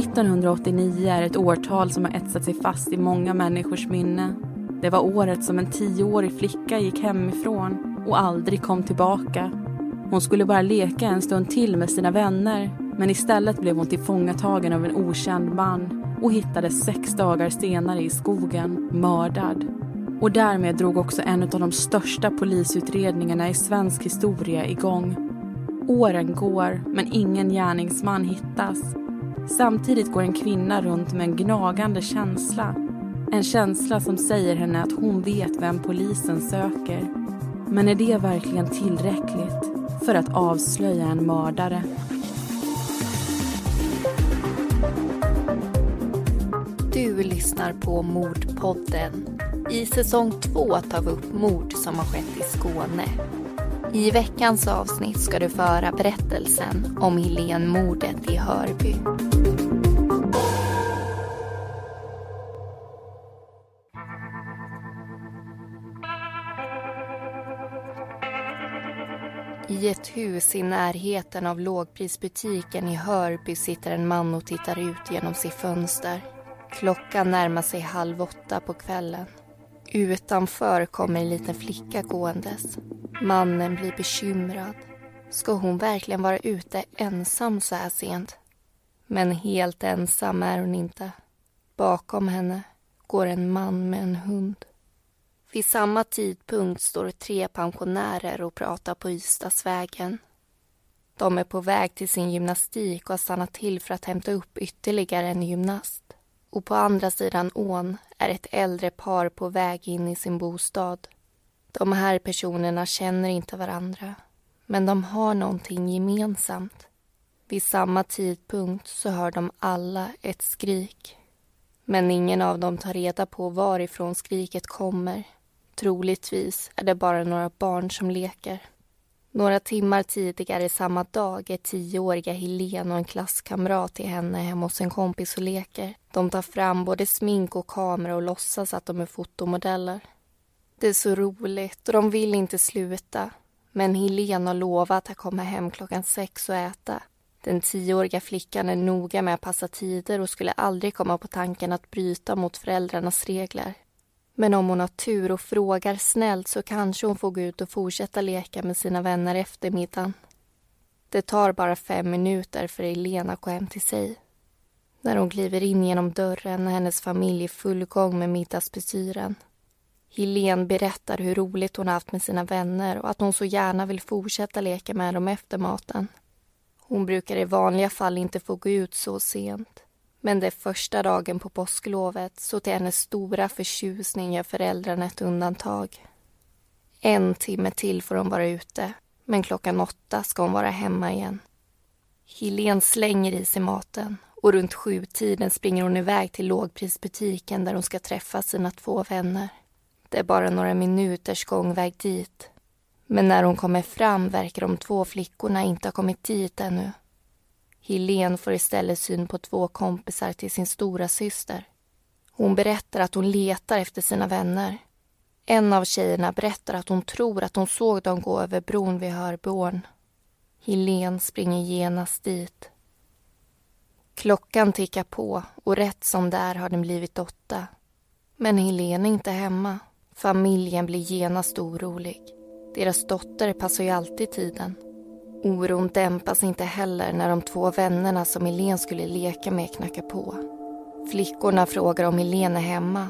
1989 är ett årtal som har etsat sig fast i många människors minne. Det var året som en tioårig flicka gick hemifrån och aldrig kom tillbaka. Hon skulle bara leka en stund till med sina vänner men istället blev hon tillfångatagen av en okänd man och hittades sex dagar senare i skogen, mördad. Och därmed drog också en av de största polisutredningarna i svensk historia igång. Åren går, men ingen gärningsman hittas. Samtidigt går en kvinna runt med en gnagande känsla. En känsla som säger henne att hon vet vem polisen söker. Men är det verkligen tillräckligt för att avslöja en mördare? Du lyssnar på Mordpodden. I säsong två tar vi upp mord som har skett i Skåne. I veckans avsnitt ska du föra berättelsen om Helénmordet i Hörby. I ett hus i närheten av lågprisbutiken i Hörby sitter en man och tittar ut genom sitt fönster. Klockan närmar sig halv åtta på kvällen. Utanför kommer en liten flicka gåendes. Mannen blir bekymrad. Ska hon verkligen vara ute ensam så här sent? Men helt ensam är hon inte. Bakom henne går en man med en hund. Vid samma tidpunkt står tre pensionärer och pratar på Ystadsvägen. De är på väg till sin gymnastik och har stannat till för att hämta upp ytterligare en gymnast. Och på andra sidan ån är ett äldre par på väg in i sin bostad. De här personerna känner inte varandra, men de har någonting gemensamt. Vid samma tidpunkt så hör de alla ett skrik. Men ingen av dem tar reda på varifrån skriket kommer. Troligtvis är det bara några barn som leker. Några timmar tidigare samma dag är tioåriga Helen och en klasskamrat till henne hemma hos en kompis och leker. De tar fram både smink och kamera och låtsas att de är fotomodeller. Det är så roligt och de vill inte sluta. Men Helen har lovat att komma hem klockan sex och äta. Den tioåriga flickan är noga med att passa tider och skulle aldrig komma på tanken att bryta mot föräldrarnas regler. Men om hon har tur och frågar snällt så kanske hon får gå ut och fortsätta leka med sina vänner efter middagen. Det tar bara fem minuter för Elena att gå hem till sig. När hon kliver in genom dörren är hennes familj i full gång med middagsbestyren. Helene berättar hur roligt hon haft med sina vänner och att hon så gärna vill fortsätta leka med dem efter maten. Hon brukar i vanliga fall inte få gå ut så sent. Men det är första dagen på påsklovet så till hennes stora förtjusning gör föräldrarna ett undantag. En timme till får hon vara ute, men klockan åtta ska hon vara hemma igen. Helene slänger i sig maten och runt sjutiden springer hon iväg till lågprisbutiken där hon ska träffa sina två vänner. Det är bara några minuters gångväg dit. Men när hon kommer fram verkar de två flickorna inte ha kommit dit ännu. Helen får istället syn på två kompisar till sin stora syster. Hon berättar att hon letar efter sina vänner. En av tjejerna berättar att hon tror att hon såg dem gå över bron vid Hörbyån. Helen springer genast dit. Klockan tickar på och rätt som det är har den blivit åtta. Men Helen är inte hemma. Familjen blir genast orolig. Deras dotter passar ju alltid tiden. Oron dämpas inte heller när de två vännerna som Helene skulle leka med knackar på. Flickorna frågar om Helene är hemma.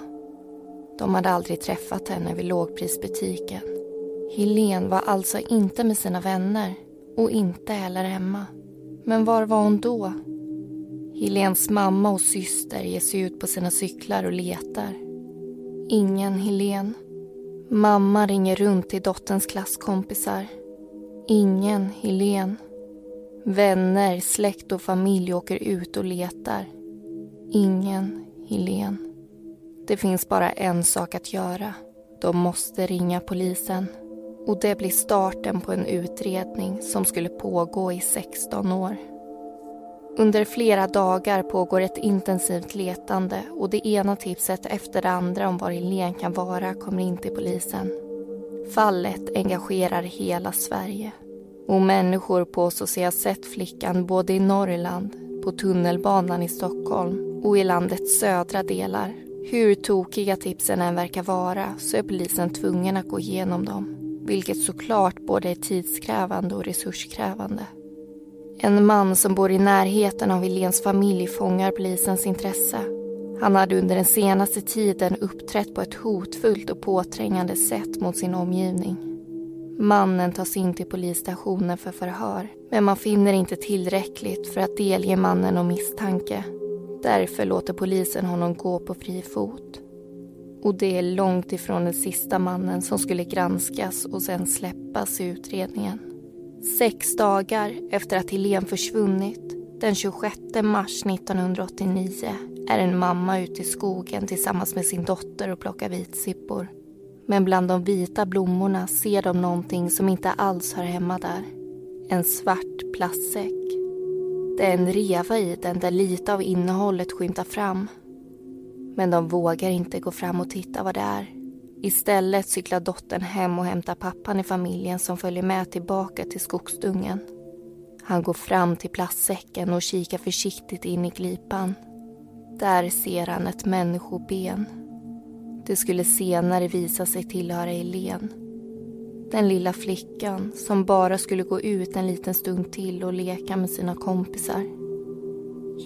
De hade aldrig träffat henne vid lågprisbutiken. Helene var alltså inte med sina vänner och inte heller hemma. Men var var hon då? Helens mamma och syster ger sig ut på sina cyklar och letar. Ingen Helen. Mamma ringer runt till dotterns klasskompisar Ingen Helen. Vänner, släkt och familj åker ut och letar. Ingen Helen. Det finns bara en sak att göra. De måste ringa polisen. Och det blir starten på en utredning som skulle pågå i 16 år. Under flera dagar pågår ett intensivt letande och det ena tipset efter det andra om var Helen kan vara kommer in till polisen. Fallet engagerar hela Sverige och människor påstår sig ha sett flickan både i Norrland, på tunnelbanan i Stockholm och i landets södra delar. Hur tokiga tipsen än verkar vara så är polisen tvungen att gå igenom dem. Vilket såklart både är tidskrävande och resurskrävande. En man som bor i närheten av Helens familj fångar polisens intresse. Han hade under den senaste tiden uppträtt på ett hotfullt och påträngande sätt mot sin omgivning. Mannen tas in till polisstationen för förhör men man finner inte tillräckligt för att delge mannen om misstanke. Därför låter polisen honom gå på fri fot. Och det är långt ifrån den sista mannen som skulle granskas och sen släppas i utredningen. Sex dagar efter att Helene försvunnit, den 26 mars 1989 är en mamma ute i skogen tillsammans med sin dotter och plockar vitsippor. Men bland de vita blommorna ser de någonting som inte alls hör hemma där. En svart plastsäck. Det är en reva i den där lite av innehållet skymtar fram. Men de vågar inte gå fram och titta vad det är. Istället cyklar dottern hem och hämtar pappan i familjen som följer med tillbaka till skogsdungen. Han går fram till plastsäcken och kikar försiktigt in i glipan. Där ser han ett människoben. Det skulle senare visa sig tillhöra Helen. Den lilla flickan som bara skulle gå ut en liten stund till och leka med sina kompisar.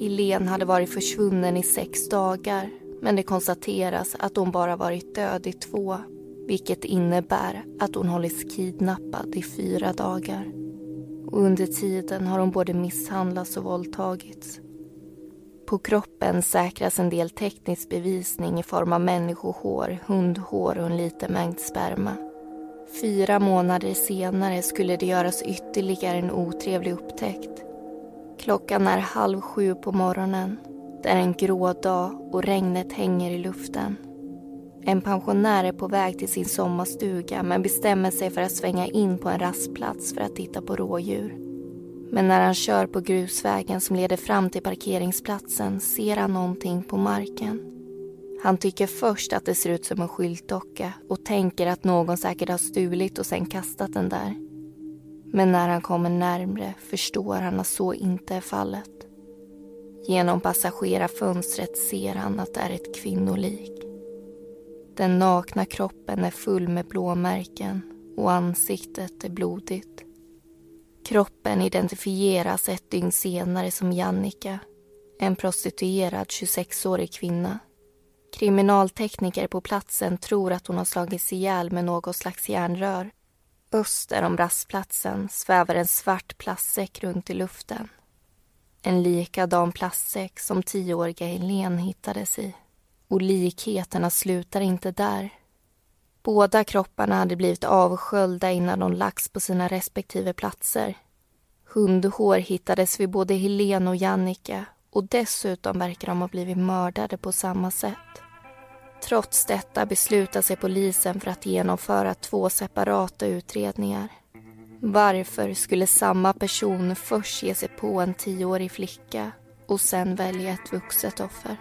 Helen hade varit försvunnen i sex dagar men det konstateras att hon bara varit död i två vilket innebär att hon hållits kidnappad i fyra dagar. Och under tiden har hon både misshandlats och våldtagits. På kroppen säkras en del teknisk bevisning i form av människohår, hundhår och en liten mängd sperma. Fyra månader senare skulle det göras ytterligare en otrevlig upptäckt. Klockan är halv sju på morgonen. Det är en grå dag och regnet hänger i luften. En pensionär är på väg till sin sommarstuga men bestämmer sig för att svänga in på en rastplats för att titta på rådjur. Men när han kör på grusvägen som leder fram till parkeringsplatsen ser han någonting på marken. Han tycker först att det ser ut som en skyltdocka och tänker att någon säkert har stulit och sen kastat den där. Men när han kommer närmre förstår han att så inte är fallet. Genom passagerarfönstret ser han att det är ett kvinnolik. Den nakna kroppen är full med blåmärken och ansiktet är blodigt. Kroppen identifieras ett dygn senare som Jannica, en prostituerad 26-årig kvinna. Kriminaltekniker på platsen tror att hon har slagits ihjäl med något slags järnrör. Öster om rastplatsen svävar en svart plastsäck runt i luften. En likadan plastsäck som tioåriga Helen hittades i. Och likheterna slutar inte där. Båda kropparna hade blivit avsköljda innan de lagts på sina respektive platser. Hundhår hittades vid både Helen och Jannica och dessutom verkar de ha blivit mördade på samma sätt. Trots detta beslutar sig polisen för att genomföra två separata utredningar. Varför skulle samma person först ge sig på en tioårig flicka och sen välja ett vuxet offer?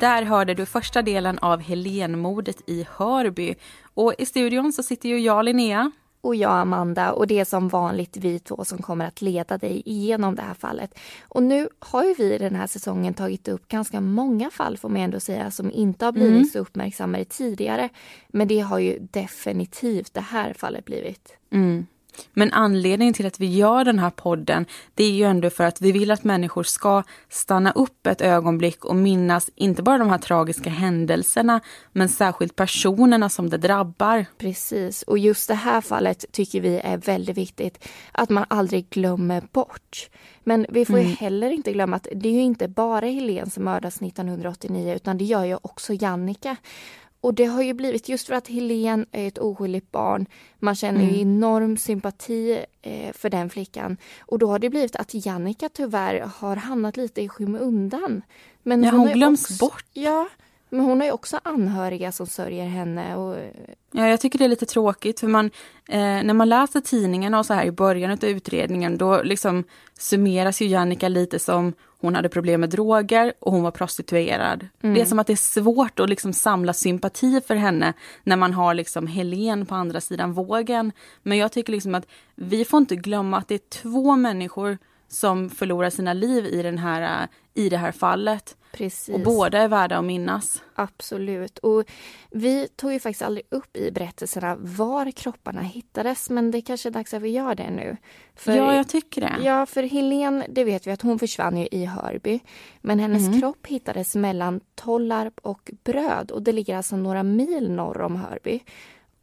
Där hörde du första delen av Helenmordet i Hörby. Och i studion så sitter ju jag, Linnea. Och jag, Amanda. Och det är som vanligt vi två som kommer att leda dig igenom det här fallet. Och nu har ju vi den här säsongen tagit upp ganska många fall, får man ändå säga, som inte har blivit mm. så uppmärksammade tidigare. Men det har ju definitivt det här fallet blivit. Mm. Men anledningen till att vi gör den här podden, det är ju ändå för att vi vill att människor ska stanna upp ett ögonblick och minnas inte bara de här tragiska händelserna, men särskilt personerna som det drabbar. Precis, och just det här fallet tycker vi är väldigt viktigt att man aldrig glömmer bort. Men vi får mm. ju heller inte glömma att det är ju inte bara Helene som mördas 1989 utan det gör ju också Jannica. Och det har ju blivit, just för att Helen är ett oskyldigt barn, man känner mm. ju enorm sympati eh, för den flickan. Och då har det blivit att Jannica tyvärr har hamnat lite i skymundan. Men ja, hon, hon glöms också, bort. Ja, Men hon har ju också anhöriga som sörjer henne. Och... Ja, jag tycker det är lite tråkigt för man, eh, när man läser tidningarna och så här i början av utredningen då liksom summeras ju Jannica lite som hon hade problem med droger och hon var prostituerad. Mm. Det är som att det är svårt att liksom samla sympati för henne när man har liksom Helen på andra sidan vågen. Men jag tycker liksom att vi får inte glömma att det är två människor som förlorar sina liv i, den här, i det här fallet. Precis. Och båda är värda att minnas. Absolut. Och vi tog ju faktiskt aldrig upp i berättelserna var kropparna hittades, men det är kanske är dags att vi gör det nu. För, ja, jag tycker det. Ja, för Helen, det vet vi att hon försvann ju i Hörby. Men hennes mm. kropp hittades mellan Tollarp och Bröd och det ligger alltså några mil norr om Hörby.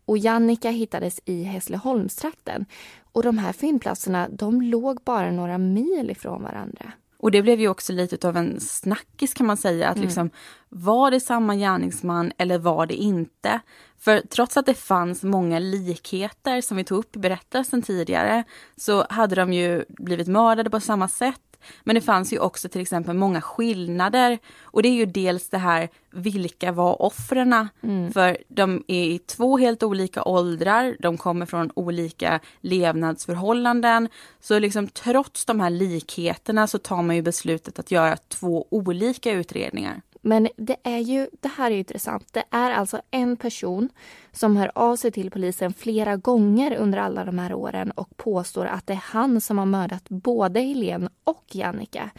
Och Jannica hittades i Hässleholmstrakten. Och de här fyndplatserna, de låg bara några mil ifrån varandra. Och det blev ju också lite av en snackis kan man säga. Att mm. liksom, var det samma gärningsman eller var det inte? För trots att det fanns många likheter som vi tog upp i berättelsen tidigare så hade de ju blivit mördade på samma sätt men det fanns ju också till exempel många skillnader. Och det är ju dels det här, vilka var offren? Mm. För de är i två helt olika åldrar, de kommer från olika levnadsförhållanden. Så liksom trots de här likheterna så tar man ju beslutet att göra två olika utredningar. Men det är ju, det här är intressant. Det är alltså en person som hör av sig till polisen flera gånger under alla de här åren och påstår att det är han som har mördat både Helene och Jannica.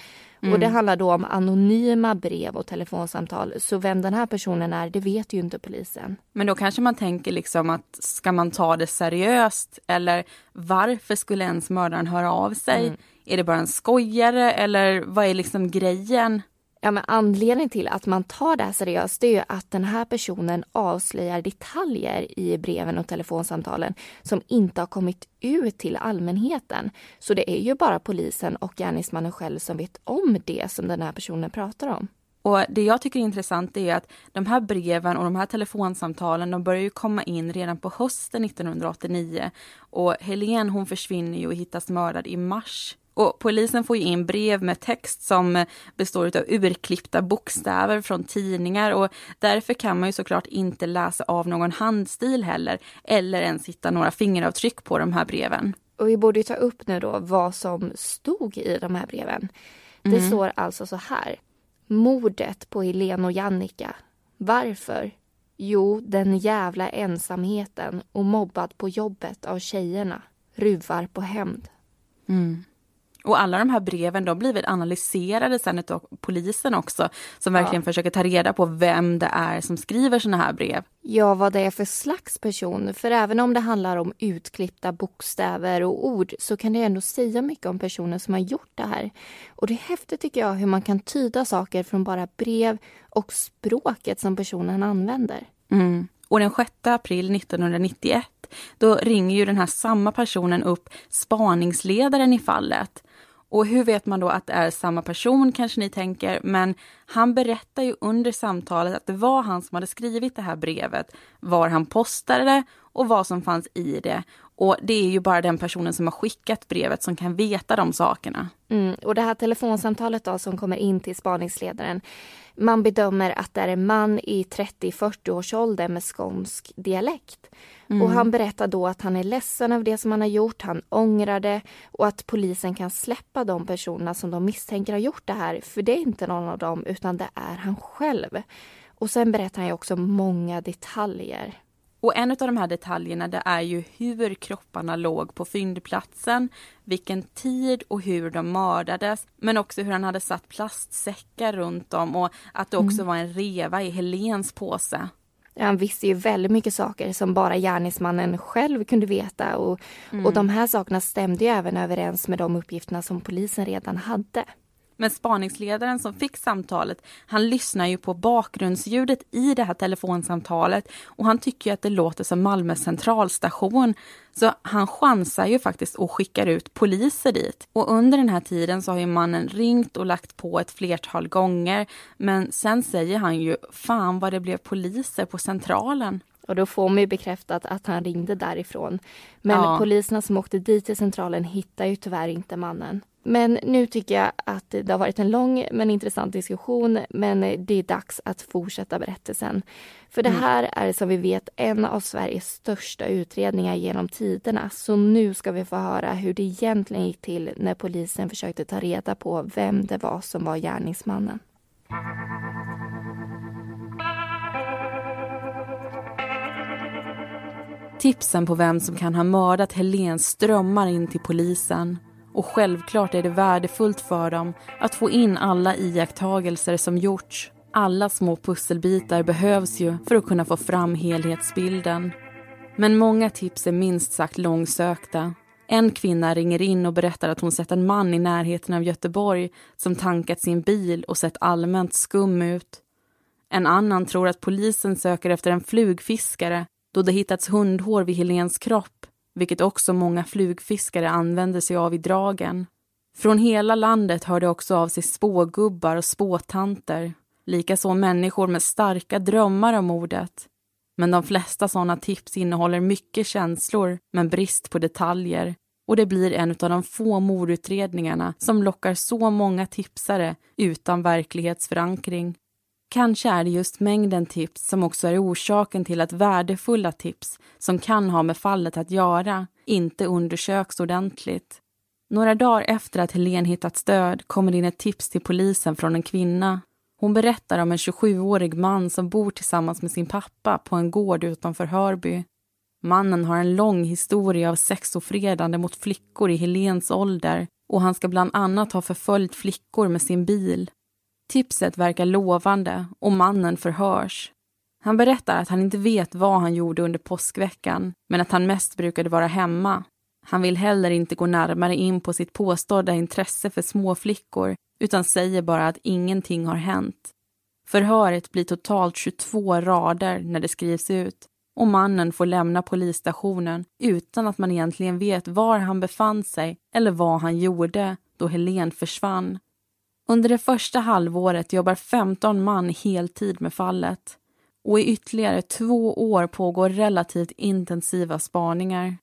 Mm. Och det handlar då om anonyma brev och telefonsamtal. Så vem den här personen är, det vet ju inte polisen. Men då kanske man tänker liksom att ska man ta det seriöst? Eller varför skulle ens mördaren höra av sig? Mm. Är det bara en skojare eller vad är liksom grejen? Ja, men anledningen till att man tar det här seriöst det är ju att den här personen avslöjar detaljer i breven och telefonsamtalen som inte har kommit ut till allmänheten. Så det är ju bara polisen och gärningsmannen själv som vet om det som den här personen pratar om. Och Det jag tycker är intressant är att de här breven och de här telefonsamtalen de börjar ju komma in redan på hösten 1989. Och Helene hon försvinner ju och hittas mördad i mars och polisen får ju in brev med text som består av urklippta bokstäver från tidningar och därför kan man ju såklart inte läsa av någon handstil heller eller ens hitta några fingeravtryck på de här breven. Och vi borde ta upp nu då vad som stod i de här breven. Det mm. står alltså så här. Mordet på Helene och Jannica. Varför? Jo, den jävla ensamheten och mobbad på jobbet av tjejerna. Ruvar på hämnd. Mm. Och alla de här breven de blir väl analyserade sen av polisen också som verkligen ja. försöker ta reda på vem det är som skriver såna här brev. Ja, vad det är för slags person. För även om det handlar om utklippta bokstäver och ord så kan det ändå säga mycket om personen som har gjort det här. Och det är häftigt tycker jag hur man kan tyda saker från bara brev och språket som personen använder. Mm. Och den 6 april 1991 då ringer ju den här samma personen upp spaningsledaren i fallet och hur vet man då att det är samma person kanske ni tänker, men han berättar ju under samtalet att det var han som hade skrivit det här brevet, var han postade det och vad som fanns i det. Och det är ju bara den personen som har skickat brevet som kan veta de sakerna. Mm, och det här telefonsamtalet då som kommer in till spaningsledaren, man bedömer att det är en man i 30-40 års ålder med skånsk dialekt. Mm. Och han berättar då att han är ledsen över det som han har gjort, han ångrar det och att polisen kan släppa de personerna som de misstänker har gjort det här. För det är inte någon av dem utan det är han själv. Och sen berättar han också många detaljer. Och en av de här detaljerna det är ju hur kropparna låg på fyndplatsen, vilken tid och hur de mördades, men också hur han hade satt plastsäckar runt dem och att det också mm. var en reva i Helens påse. Han visste ju väldigt mycket saker som bara gärningsmannen själv kunde veta och, mm. och de här sakerna stämde ju även överens med de uppgifterna som polisen redan hade. Men spaningsledaren som fick samtalet, han lyssnar ju på bakgrundsljudet i det här telefonsamtalet och han tycker att det låter som Malmö centralstation. Så han chansar ju faktiskt och skickar ut poliser dit. Och under den här tiden så har ju mannen ringt och lagt på ett flertal gånger. Men sen säger han ju, fan vad det blev poliser på centralen. Och då får man ju bekräftat att han ringde därifrån. Men ja. poliserna som åkte dit till centralen hittar ju tyvärr inte mannen. Men nu tycker jag att det har varit en lång men intressant diskussion. Men det är dags att fortsätta berättelsen. För det mm. här är som vi vet en av Sveriges största utredningar genom tiderna. Så nu ska vi få höra hur det egentligen gick till när polisen försökte ta reda på vem det var som var gärningsmannen. Tipsen på vem som kan ha mördat Helen strömmar in till polisen. Och självklart är det värdefullt för dem att få in alla iakttagelser som gjorts. Alla små pusselbitar behövs ju för att kunna få fram helhetsbilden. Men många tips är minst sagt långsökta. En kvinna ringer in och berättar att hon sett en man i närheten av Göteborg som tankat sin bil och sett allmänt skum ut. En annan tror att polisen söker efter en flugfiskare då det hittats hundhår vid Helens kropp, vilket också många flugfiskare använder sig av i dragen. Från hela landet hör det också av sig spågubbar och spåtanter, likaså människor med starka drömmar om mordet. Men de flesta sådana tips innehåller mycket känslor men brist på detaljer och det blir en av de få mordutredningarna som lockar så många tipsare utan verklighetsförankring. Kanske är det just mängden tips som också är orsaken till att värdefulla tips som kan ha med fallet att göra inte undersöks ordentligt. Några dagar efter att Helen hittat stöd kommer in ett tips till polisen från en kvinna. Hon berättar om en 27-årig man som bor tillsammans med sin pappa på en gård utanför Hörby. Mannen har en lång historia av sexofredande mot flickor i Helens ålder och han ska bland annat ha förföljt flickor med sin bil. Tipset verkar lovande och mannen förhörs. Han berättar att han inte vet vad han gjorde under påskveckan men att han mest brukade vara hemma. Han vill heller inte gå närmare in på sitt påstådda intresse för småflickor utan säger bara att ingenting har hänt. Förhöret blir totalt 22 rader när det skrivs ut och mannen får lämna polisstationen utan att man egentligen vet var han befann sig eller vad han gjorde då Helen försvann. Under det första halvåret jobbar 15 man heltid med fallet och i ytterligare två år pågår relativt intensiva spaningar.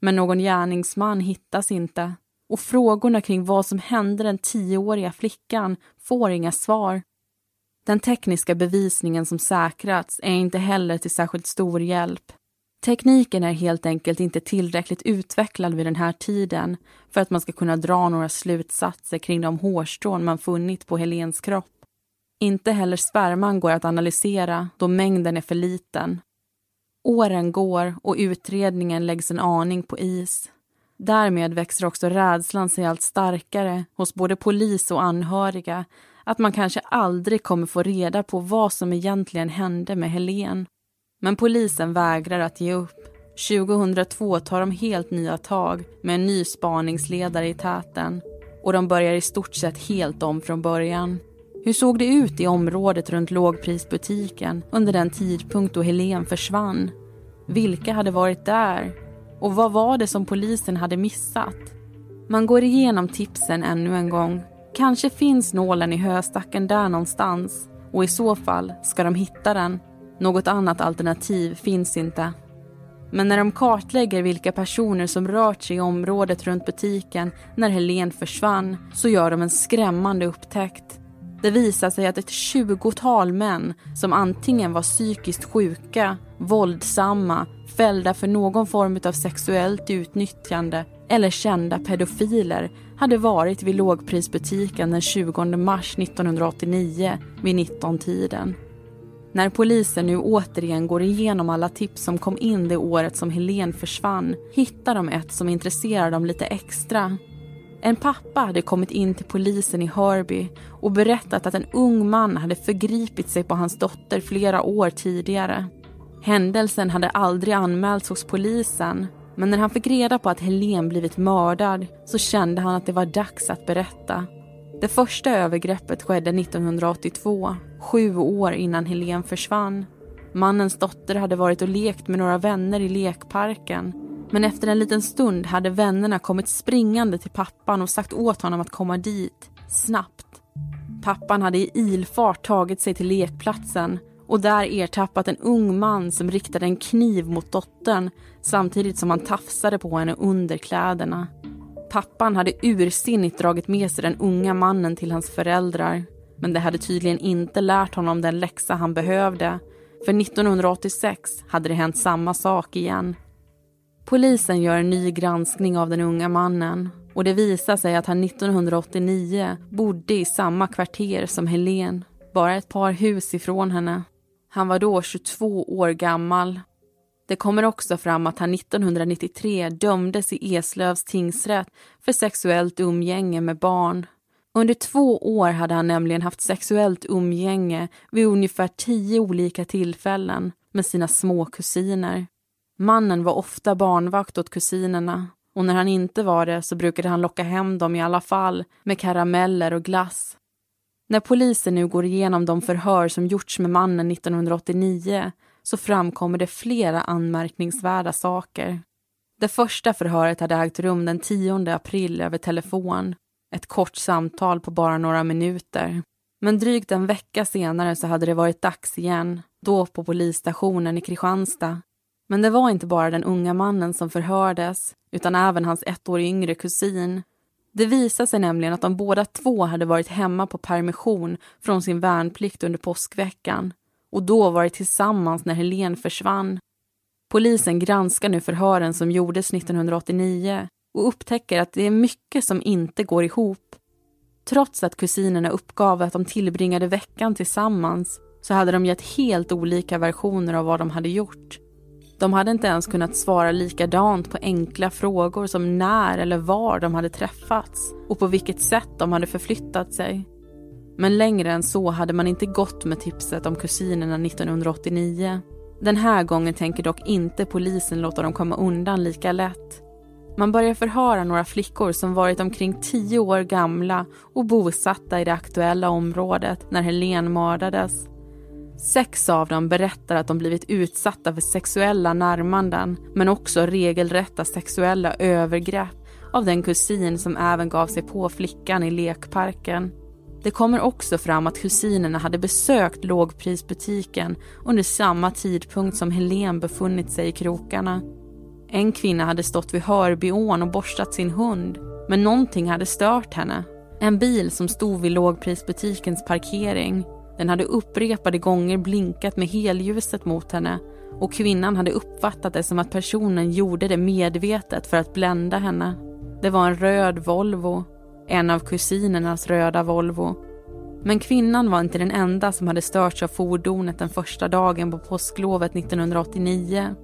Men någon gärningsman hittas inte och frågorna kring vad som hände den tioåriga flickan får inga svar. Den tekniska bevisningen som säkrats är inte heller till särskilt stor hjälp. Tekniken är helt enkelt inte tillräckligt utvecklad vid den här tiden för att man ska kunna dra några slutsatser kring de hårstrån man funnit på Helens kropp. Inte heller sperman går att analysera då mängden är för liten. Åren går och utredningen läggs en aning på is. Därmed växer också rädslan sig allt starkare hos både polis och anhöriga att man kanske aldrig kommer få reda på vad som egentligen hände med Helen. Men polisen vägrar att ge upp. 2002 tar de helt nya tag med en ny spaningsledare i täten och de börjar i stort sett helt om från början. Hur såg det ut i området runt lågprisbutiken under den tidpunkt då Helen försvann? Vilka hade varit där? Och vad var det som polisen hade missat? Man går igenom tipsen ännu en gång. Kanske finns nålen i höstacken där någonstans och i så fall ska de hitta den något annat alternativ finns inte. Men när de kartlägger vilka personer som rört sig i området runt butiken när Helen försvann så gör de en skrämmande upptäckt. Det visar sig att ett tjugotal män som antingen var psykiskt sjuka, våldsamma, fällda för någon form av sexuellt utnyttjande eller kända pedofiler hade varit vid lågprisbutiken den 20 mars 1989 vid 19-tiden. När polisen nu återigen går igenom alla tips som kom in det året som Helen försvann hittar de ett som intresserar dem lite extra. En pappa hade kommit in till polisen i Hörby och berättat att en ung man hade förgripit sig på hans dotter flera år tidigare. Händelsen hade aldrig anmälts hos polisen men när han fick reda på att Helen blivit mördad så kände han att det var dags att berätta. Det första övergreppet skedde 1982, sju år innan Helen försvann. Mannens dotter hade varit och lekt med några vänner i lekparken. Men efter en liten stund hade vännerna kommit springande till pappan och sagt åt honom att komma dit, snabbt. Pappan hade i ilfart tagit sig till lekplatsen och där ertappat en ung man som riktade en kniv mot dottern samtidigt som han tafsade på henne under kläderna. Pappan hade ursinnigt dragit med sig den unga mannen till hans föräldrar. Men det hade tydligen inte lärt honom den läxa han behövde. För 1986 hade det hänt samma sak igen. Polisen gör en ny granskning av den unga mannen och det visar sig att han 1989 bodde i samma kvarter som Helen, bara ett par hus ifrån henne. Han var då 22 år gammal. Det kommer också fram att han 1993 dömdes i Eslövs tingsrätt för sexuellt umgänge med barn. Under två år hade han nämligen haft sexuellt umgänge vid ungefär tio olika tillfällen med sina små kusiner. Mannen var ofta barnvakt åt kusinerna och när han inte var det så brukade han locka hem dem i alla fall med karameller och glass. När polisen nu går igenom de förhör som gjorts med mannen 1989 så framkommer det flera anmärkningsvärda saker. Det första förhöret hade ägt rum den 10 april över telefon. Ett kort samtal på bara några minuter. Men drygt en vecka senare så hade det varit dags igen, då på polisstationen i Kristianstad. Men det var inte bara den unga mannen som förhördes, utan även hans ett år yngre kusin. Det visade sig nämligen att de båda två hade varit hemma på permission från sin värnplikt under påskveckan och då varit tillsammans när Helen försvann. Polisen granskar nu förhören som gjordes 1989 och upptäcker att det är mycket som inte går ihop. Trots att kusinerna uppgav att de tillbringade veckan tillsammans så hade de gett helt olika versioner av vad de hade gjort. De hade inte ens kunnat svara likadant på enkla frågor som när eller var de hade träffats och på vilket sätt de hade förflyttat sig. Men längre än så hade man inte gått med tipset om kusinerna 1989. Den här gången tänker dock inte polisen låta dem komma undan lika lätt. Man börjar förhöra några flickor som varit omkring tio år gamla och bosatta i det aktuella området när Helen mördades. Sex av dem berättar att de blivit utsatta för sexuella närmanden men också regelrätta sexuella övergrepp av den kusin som även gav sig på flickan i lekparken. Det kommer också fram att kusinerna hade besökt lågprisbutiken under samma tidpunkt som Helen befunnit sig i krokarna. En kvinna hade stått vid Hörbyån och borstat sin hund, men någonting hade stört henne. En bil som stod vid lågprisbutikens parkering den hade upprepade gånger blinkat med helljuset mot henne och kvinnan hade uppfattat det som att personen gjorde det medvetet för att blända henne. Det var en röd Volvo, en av kusinernas röda Volvo. Men kvinnan var inte den enda som hade störts av fordonet den första dagen på påsklovet 1989.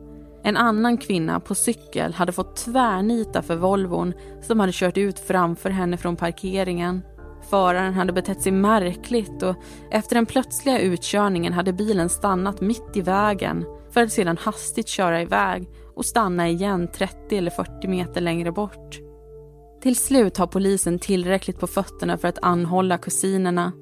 En annan kvinna på cykel hade fått tvärnita för Volvon som hade kört ut framför henne från parkeringen. Föraren hade betett sig märkligt och efter den plötsliga utkörningen hade bilen stannat mitt i vägen för att sedan hastigt köra iväg och stanna igen 30 eller 40 meter längre bort. Till slut har polisen tillräckligt på fötterna för att anhålla kusinerna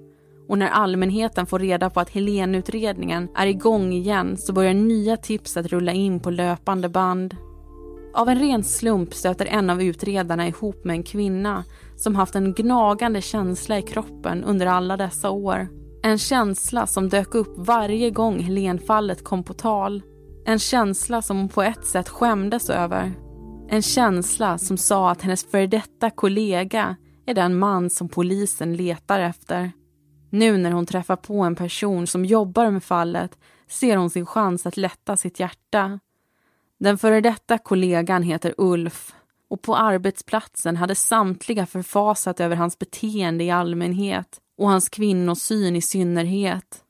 och när allmänheten får reda på att Helenutredningen är igång igen så börjar nya tips att rulla in på löpande band. Av en ren slump stöter en av utredarna ihop med en kvinna som haft en gnagande känsla i kroppen under alla dessa år. En känsla som dök upp varje gång Helenfallet kom på tal. En känsla som hon på ett sätt skämdes över. En känsla som sa att hennes före detta kollega är den man som polisen letar efter. Nu när hon träffar på en person som jobbar med fallet ser hon sin chans att lätta sitt hjärta. Den före detta kollegan heter Ulf och på arbetsplatsen hade samtliga förfasat över hans beteende i allmänhet och hans kvinnosyn i synnerhet.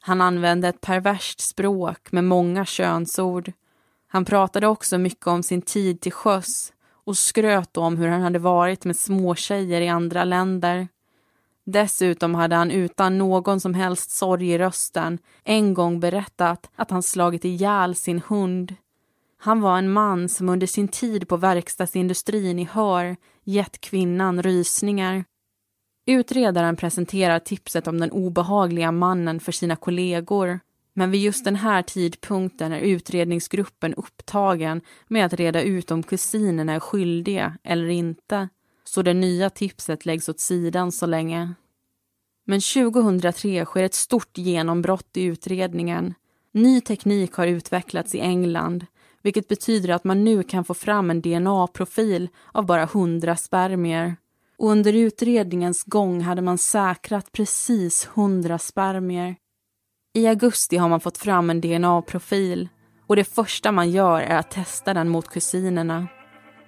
Han använde ett perverst språk med många könsord. Han pratade också mycket om sin tid till sjöss och skröt om hur han hade varit med småtjejer i andra länder. Dessutom hade han utan någon som helst sorg i rösten en gång berättat att han slagit ihjäl sin hund han var en man som under sin tid på verkstadsindustrin i Hör gett kvinnan rysningar. Utredaren presenterar tipset om den obehagliga mannen för sina kollegor. Men vid just den här tidpunkten är utredningsgruppen upptagen med att reda ut om kusinerna är skyldiga eller inte. Så det nya tipset läggs åt sidan så länge. Men 2003 sker ett stort genombrott i utredningen. Ny teknik har utvecklats i England vilket betyder att man nu kan få fram en DNA-profil av bara 100 spermier. Och under utredningens gång hade man säkrat precis 100 spermier. I augusti har man fått fram en DNA-profil och det första man gör är att testa den mot kusinerna.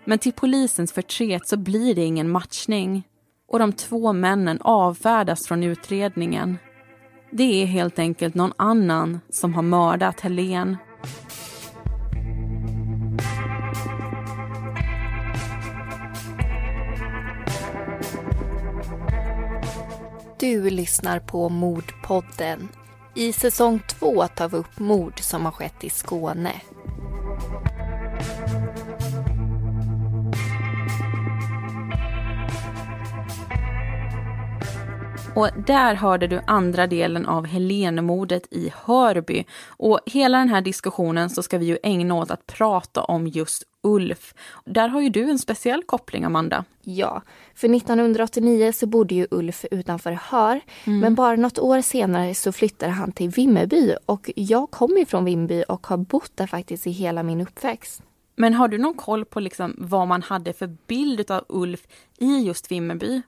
Men till polisens förtret så blir det ingen matchning och de två männen avfärdas från utredningen. Det är helt enkelt någon annan som har mördat Helen. Du lyssnar på Mordpodden. I säsong två tar vi upp mord som har skett i Skåne. Och där hörde du andra delen av Helenemordet i Hörby. Och hela den här diskussionen så ska vi ju ägna åt att prata om just Ulf. Där har ju du en speciell koppling, Amanda. Ja, för 1989 så bodde ju Ulf utanför Hör. Mm. Men bara något år senare så flyttade han till Vimmerby och jag kommer ifrån Vimmerby och har bott där faktiskt i hela min uppväxt. Men har du någon koll på liksom vad man hade för bild av Ulf i just Vimmerby?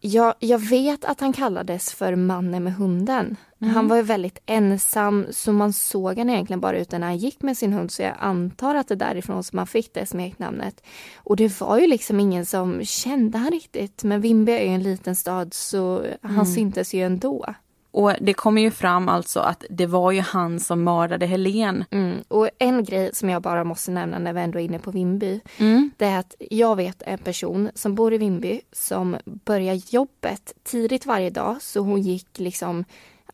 Ja, jag vet att han kallades för mannen med hunden. Mm. Han var ju väldigt ensam så man såg han egentligen bara ute när han gick med sin hund så jag antar att det är därifrån som han fick det smeknamnet. Och det var ju liksom ingen som kände han riktigt men Vimby är ju en liten stad så han mm. syntes ju ändå. Och det kommer ju fram alltså att det var ju han som mördade Helen. Mm. Och en grej som jag bara måste nämna när vi ändå är inne på Vimby. Mm. Det är att jag vet en person som bor i Vimby som börjar jobbet tidigt varje dag. Så hon gick liksom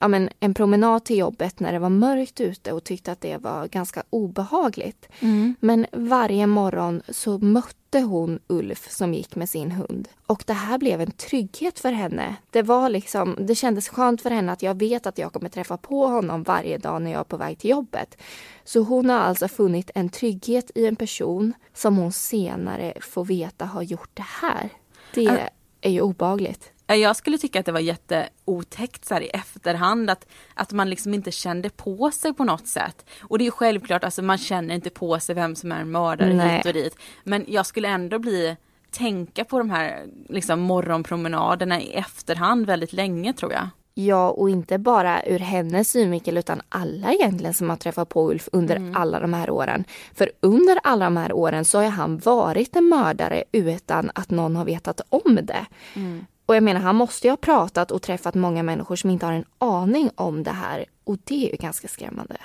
ja, men en promenad till jobbet när det var mörkt ute och tyckte att det var ganska obehagligt. Mm. Men varje morgon så mötte hon Ulf som gick med sin hund. Och det här blev en trygghet för henne. Det var liksom, det kändes skönt för henne att jag vet att jag kommer träffa på honom varje dag när jag är på väg till jobbet. Så hon har alltså funnit en trygghet i en person som hon senare får veta har gjort det här. Det är ju obagligt. Jag skulle tycka att det var jätteotäckt så här i efterhand att, att man liksom inte kände på sig på något sätt. Och det är ju självklart, alltså man känner inte på sig vem som är en mördare Nej. hit och dit. Men jag skulle ändå bli, tänka på de här liksom morgonpromenaderna i efterhand väldigt länge tror jag. Ja, och inte bara ur hennes synvinkel utan alla egentligen som har träffat på Ulf under mm. alla de här åren. För under alla de här åren så har han varit en mördare utan att någon har vetat om det. Mm. Och jag menar, han måste ju ha pratat och träffat många människor som inte har en aning om det här. Och det är ju ganska skrämmande.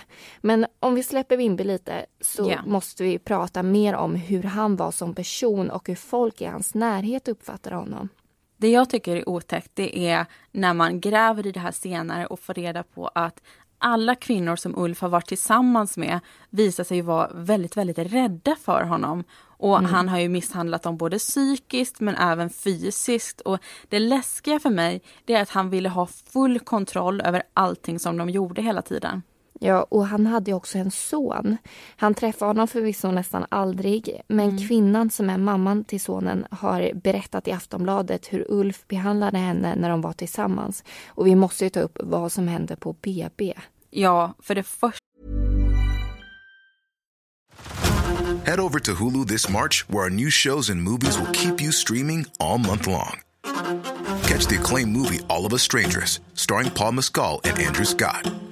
Men om vi släpper Wimby lite så yeah. måste vi prata mer om hur han var som person och hur folk i hans närhet uppfattar honom. Det jag tycker är otäckt det är när man gräver i det här senare och får reda på att alla kvinnor som Ulf har varit tillsammans med visar sig vara väldigt, väldigt rädda för honom. Och mm. han har ju misshandlat dem både psykiskt men även fysiskt. Och det läskiga för mig det är att han ville ha full kontroll över allting som de gjorde hela tiden. Ja, och han hade också en son. Han träffade honom förvisso nästan aldrig, men mm. kvinnan som är mamman till sonen har berättat i Aftonbladet hur Ulf behandlade henne när de var tillsammans. Och vi måste ju ta upp vad som hände på BB. Ja, för det första... Head over to Hulu this March where our new shows and movies will keep you streaming all month long. Catch the acclaimed movie All of us strangers starring Paul Mescal and Andrew Scott.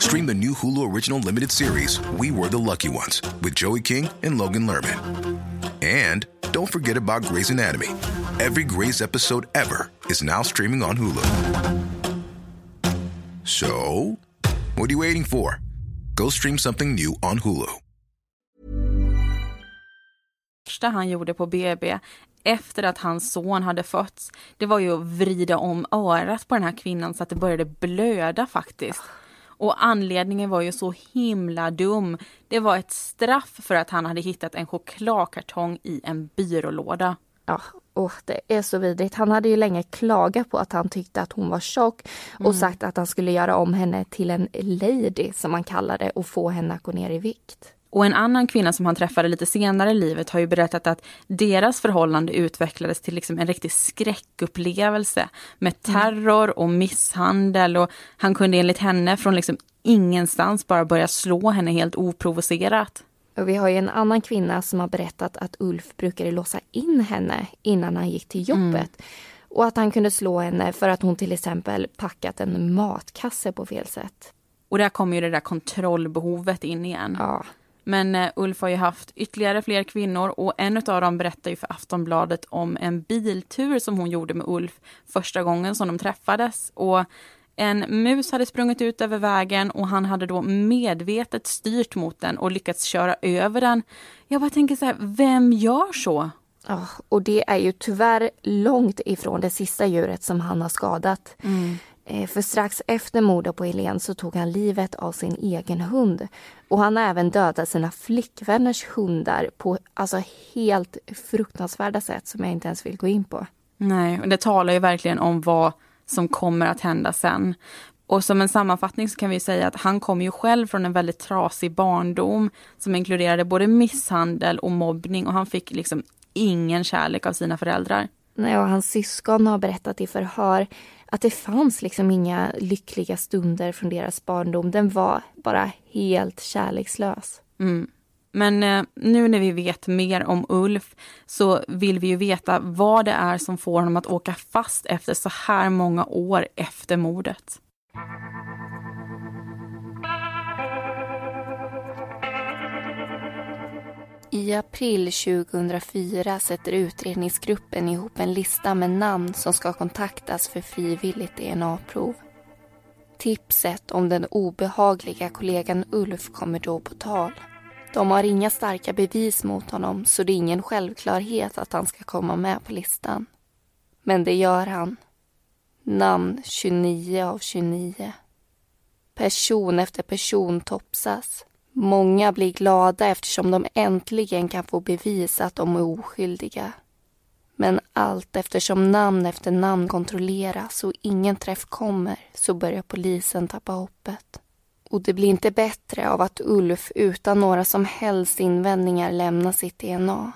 Stream the new Hulu Original Limited series, We Were the Lucky Ones, with Joey King and Logan Lerman. And don't forget about Grey's Anatomy. Every Grey's episode ever is now streaming on Hulu. So, what are you waiting for? Go stream something new on Hulu. första han gjorde på BB efter att hans son hade fötts, det var ju att vrida om örat på den här kvinnan så att det började blöda faktiskt. Och anledningen var ju så himla dum. Det var ett straff för att han hade hittat en chokladkartong i en byrålåda. Ja, oh, det är så vidrigt. Han hade ju länge klagat på att han tyckte att hon var tjock och mm. sagt att han skulle göra om henne till en lady som man kallade och få henne att gå ner i vikt. Och en annan kvinna som han träffade lite senare i livet har ju berättat att deras förhållande utvecklades till liksom en riktig skräckupplevelse med mm. terror och misshandel och han kunde enligt henne från liksom ingenstans bara börja slå henne helt oprovocerat. Och vi har ju en annan kvinna som har berättat att Ulf brukade låsa in henne innan han gick till jobbet. Mm. Och att han kunde slå henne för att hon till exempel packat en matkasse på fel sätt. Och där kommer ju det där kontrollbehovet in igen. Ja. Men uh, Ulf har ju haft ytterligare fler kvinnor och en av dem berättar ju för Aftonbladet om en biltur som hon gjorde med Ulf första gången som de träffades. Och en mus hade sprungit ut över vägen och han hade då medvetet styrt mot den och lyckats köra över den. Jag bara tänker så här, vem gör så? Oh, och det är ju tyvärr långt ifrån det sista djuret som han har skadat. Mm. Eh, för strax efter mordet på Helene så tog han livet av sin egen hund. Och han har även dödat sina flickvänners hundar på alltså helt fruktansvärda sätt som jag inte ens vill gå in på. Nej, och det talar ju verkligen om vad som kommer att hända sen. Och som en sammanfattning så kan vi säga att han kom ju själv från en väldigt trasig barndom som inkluderade både misshandel och mobbning och han fick liksom ingen kärlek av sina föräldrar. Nej, och hans syskon har berättat i förhör att det fanns liksom inga lyckliga stunder från deras barndom. Den var bara helt kärlekslös. Mm. Men eh, nu när vi vet mer om Ulf så vill vi ju veta vad det är som får honom att åka fast efter så här många år efter mordet. I april 2004 sätter utredningsgruppen ihop en lista med namn som ska kontaktas för frivilligt DNA-prov. Tipset om den obehagliga kollegan Ulf kommer då på tal. De har inga starka bevis mot honom så det är ingen självklarhet att han ska komma med på listan. Men det gör han. Namn 29 av 29. Person efter person topsas. Många blir glada eftersom de äntligen kan få bevis att de är oskyldiga. Men allt eftersom namn efter namn kontrolleras och ingen träff kommer så börjar polisen tappa hoppet. Och det blir inte bättre av att Ulf utan några som helst invändningar lämnar sitt DNA.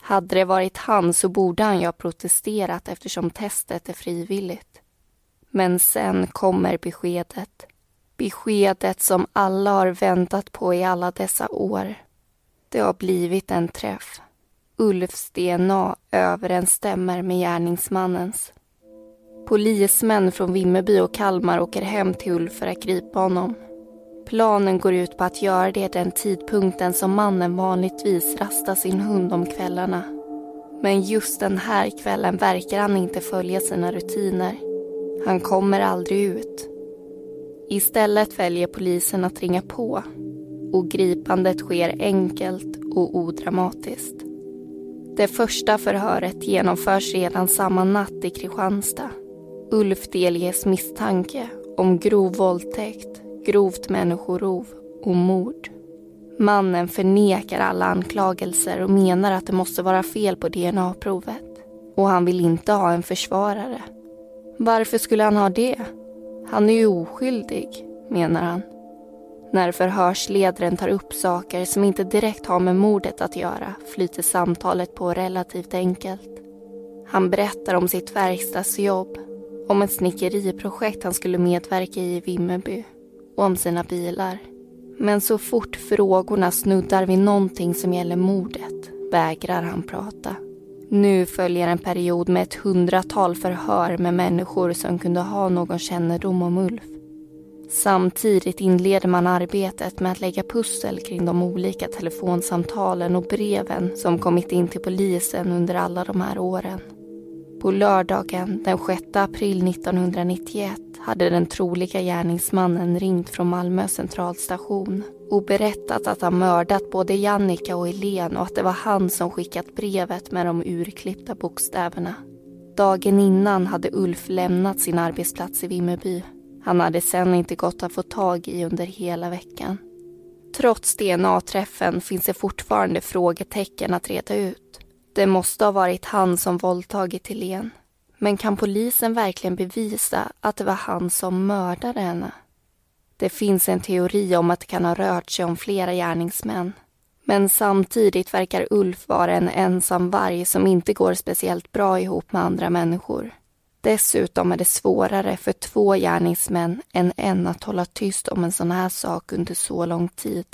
Hade det varit han så borde han ju ha protesterat eftersom testet är frivilligt. Men sen kommer beskedet. Beskedet som alla har väntat på i alla dessa år. Det har blivit en träff. Ulfs DNA överensstämmer med gärningsmannens. Polismän från Vimmerby och Kalmar åker hem till Ulf för att gripa honom. Planen går ut på att göra det den tidpunkten som mannen vanligtvis rastar sin hund om kvällarna. Men just den här kvällen verkar han inte följa sina rutiner. Han kommer aldrig ut. Istället väljer polisen att ringa på och gripandet sker enkelt och odramatiskt. Det första förhöret genomförs redan samma natt i Kristianstad. Ulf delges misstanke om grov våldtäkt grovt människorov och mord. Mannen förnekar alla anklagelser och menar att det måste vara fel på DNA-provet. Och han vill inte ha en försvarare. Varför skulle han ha det? Han är ju oskyldig, menar han. När förhörsledaren tar upp saker som inte direkt har med mordet att göra flyter samtalet på relativt enkelt. Han berättar om sitt verkstadsjobb, om ett snickeriprojekt han skulle medverka i i Vimmerby och om sina bilar. Men så fort frågorna snuddar vid någonting som gäller mordet vägrar han prata. Nu följer en period med ett hundratal förhör med människor som kunde ha någon kännedom om Ulf. Samtidigt inleder man arbetet med att lägga pussel kring de olika telefonsamtalen och breven som kommit in till polisen under alla de här åren. På lördagen den 6 april 1991 hade den troliga gärningsmannen ringt från Malmö centralstation och berättat att han mördat både Jannica och Helen och att det var han som skickat brevet med de urklippta bokstäverna. Dagen innan hade Ulf lämnat sin arbetsplats i Vimmerby. Han hade sen inte gått att få tag i under hela veckan. Trots DNA-träffen finns det fortfarande frågetecken att reda ut. Det måste ha varit han som våldtagit Helen. Men kan polisen verkligen bevisa att det var han som mördade henne? Det finns en teori om att det kan ha rört sig om flera gärningsmän. Men samtidigt verkar Ulf vara en ensam varg som inte går speciellt bra ihop med andra människor. Dessutom är det svårare för två gärningsmän än en att hålla tyst om en sån här sak under så lång tid.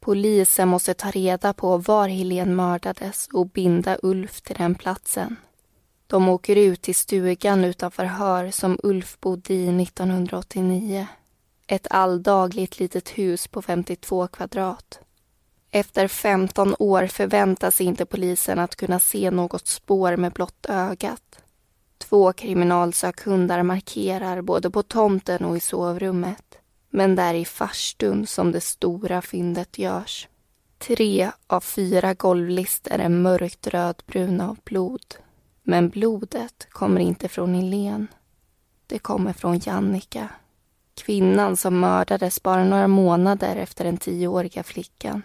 Polisen måste ta reda på var Helene mördades och binda Ulf till den platsen. De åker ut till stugan utanför Hör som Ulf bodde i 1989. Ett alldagligt litet hus på 52 kvadrat. Efter 15 år förväntas inte polisen att kunna se något spår med blott ögat. Två kriminalsökhundar markerar både på tomten och i sovrummet. Men det är i farstun som det stora fyndet görs. Tre av fyra golvlister är mörkt rödbruna av blod. Men blodet kommer inte från Helen. Det kommer från Jannica. Kvinnan som mördades bara några månader efter den tioåriga flickan.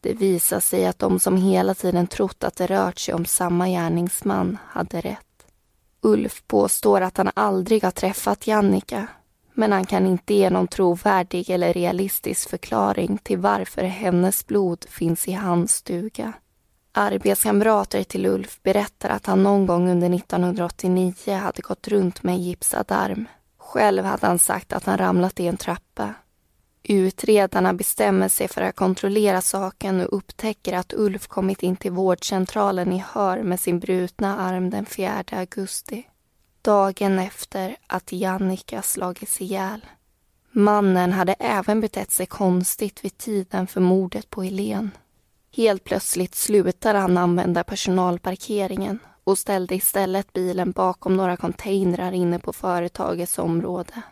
Det visar sig att de som hela tiden trott att det rört sig om samma gärningsman hade rätt. Ulf påstår att han aldrig har träffat Jannica men han kan inte ge någon trovärdig eller realistisk förklaring till varför hennes blod finns i hans stuga. Arbetskamrater till Ulf berättar att han någon gång under 1989 hade gått runt med en gipsad arm. Själv hade han sagt att han ramlat i en trappa. Utredarna bestämmer sig för att kontrollera saken och upptäcker att Ulf kommit in till vårdcentralen i Hör med sin brutna arm den 4 augusti. Dagen efter att Jannica slagits ihjäl. Mannen hade även betett sig konstigt vid tiden för mordet på Helen. Helt plötsligt slutade han använda personalparkeringen och ställde istället bilen bakom några containrar inne på företagets område.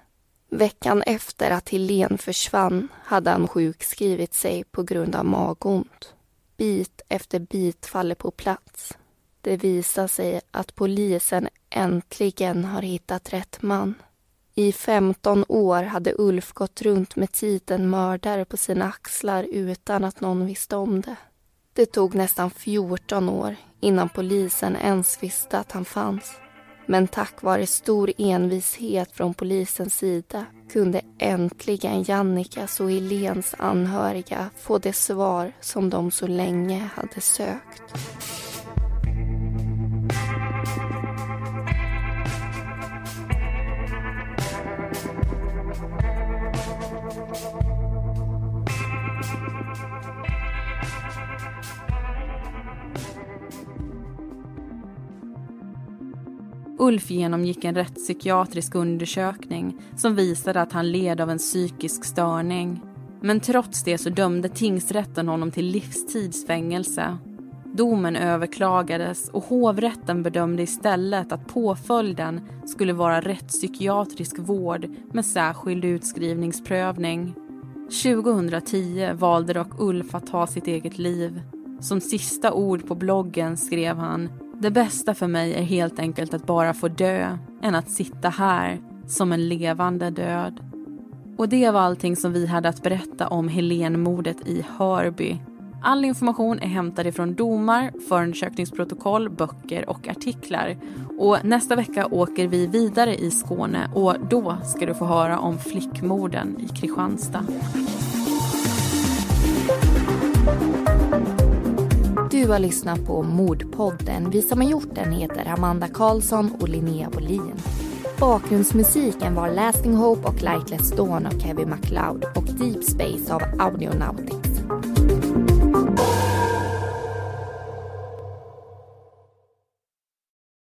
Veckan efter att Helen försvann hade han sjukskrivit sig på grund av magont. Bit efter bit faller på plats. Det visar sig att polisen äntligen har hittat rätt man. I 15 år hade Ulf gått runt med titeln mördare på sina axlar utan att någon visste om det. Det tog nästan 14 år innan polisen ens visste att han fanns. Men tack vare stor envishet från polisens sida kunde äntligen Jannikas och Helens anhöriga få det svar som de så länge hade sökt. Ulf genomgick en rättspsykiatrisk undersökning som visade att han led av en psykisk störning. Men trots det så dömde tingsrätten honom till livstidsfängelse. Domen överklagades och hovrätten bedömde istället att påföljden skulle vara rättspsykiatrisk vård med särskild utskrivningsprövning. 2010 valde dock Ulf att ta sitt eget liv. Som sista ord på bloggen skrev han det bästa för mig är helt enkelt att bara få dö än att sitta här som en levande död. Och det var allting som vi hade att berätta om Helenmordet i Hörby. All information är hämtad ifrån domar, förundersökningsprotokoll, böcker och artiklar. Och nästa vecka åker vi vidare i Skåne och då ska du få höra om flickmorden i Kristianstad. Du har lyssnat på Mordpodden. Vi som har gjort den heter Amanda Karlsson och Linnea Wåhlin. Bakgrundsmusiken var Lasting Hope och Lightless Dawn av Kevin MacLeod och Deep Space av Audionautics.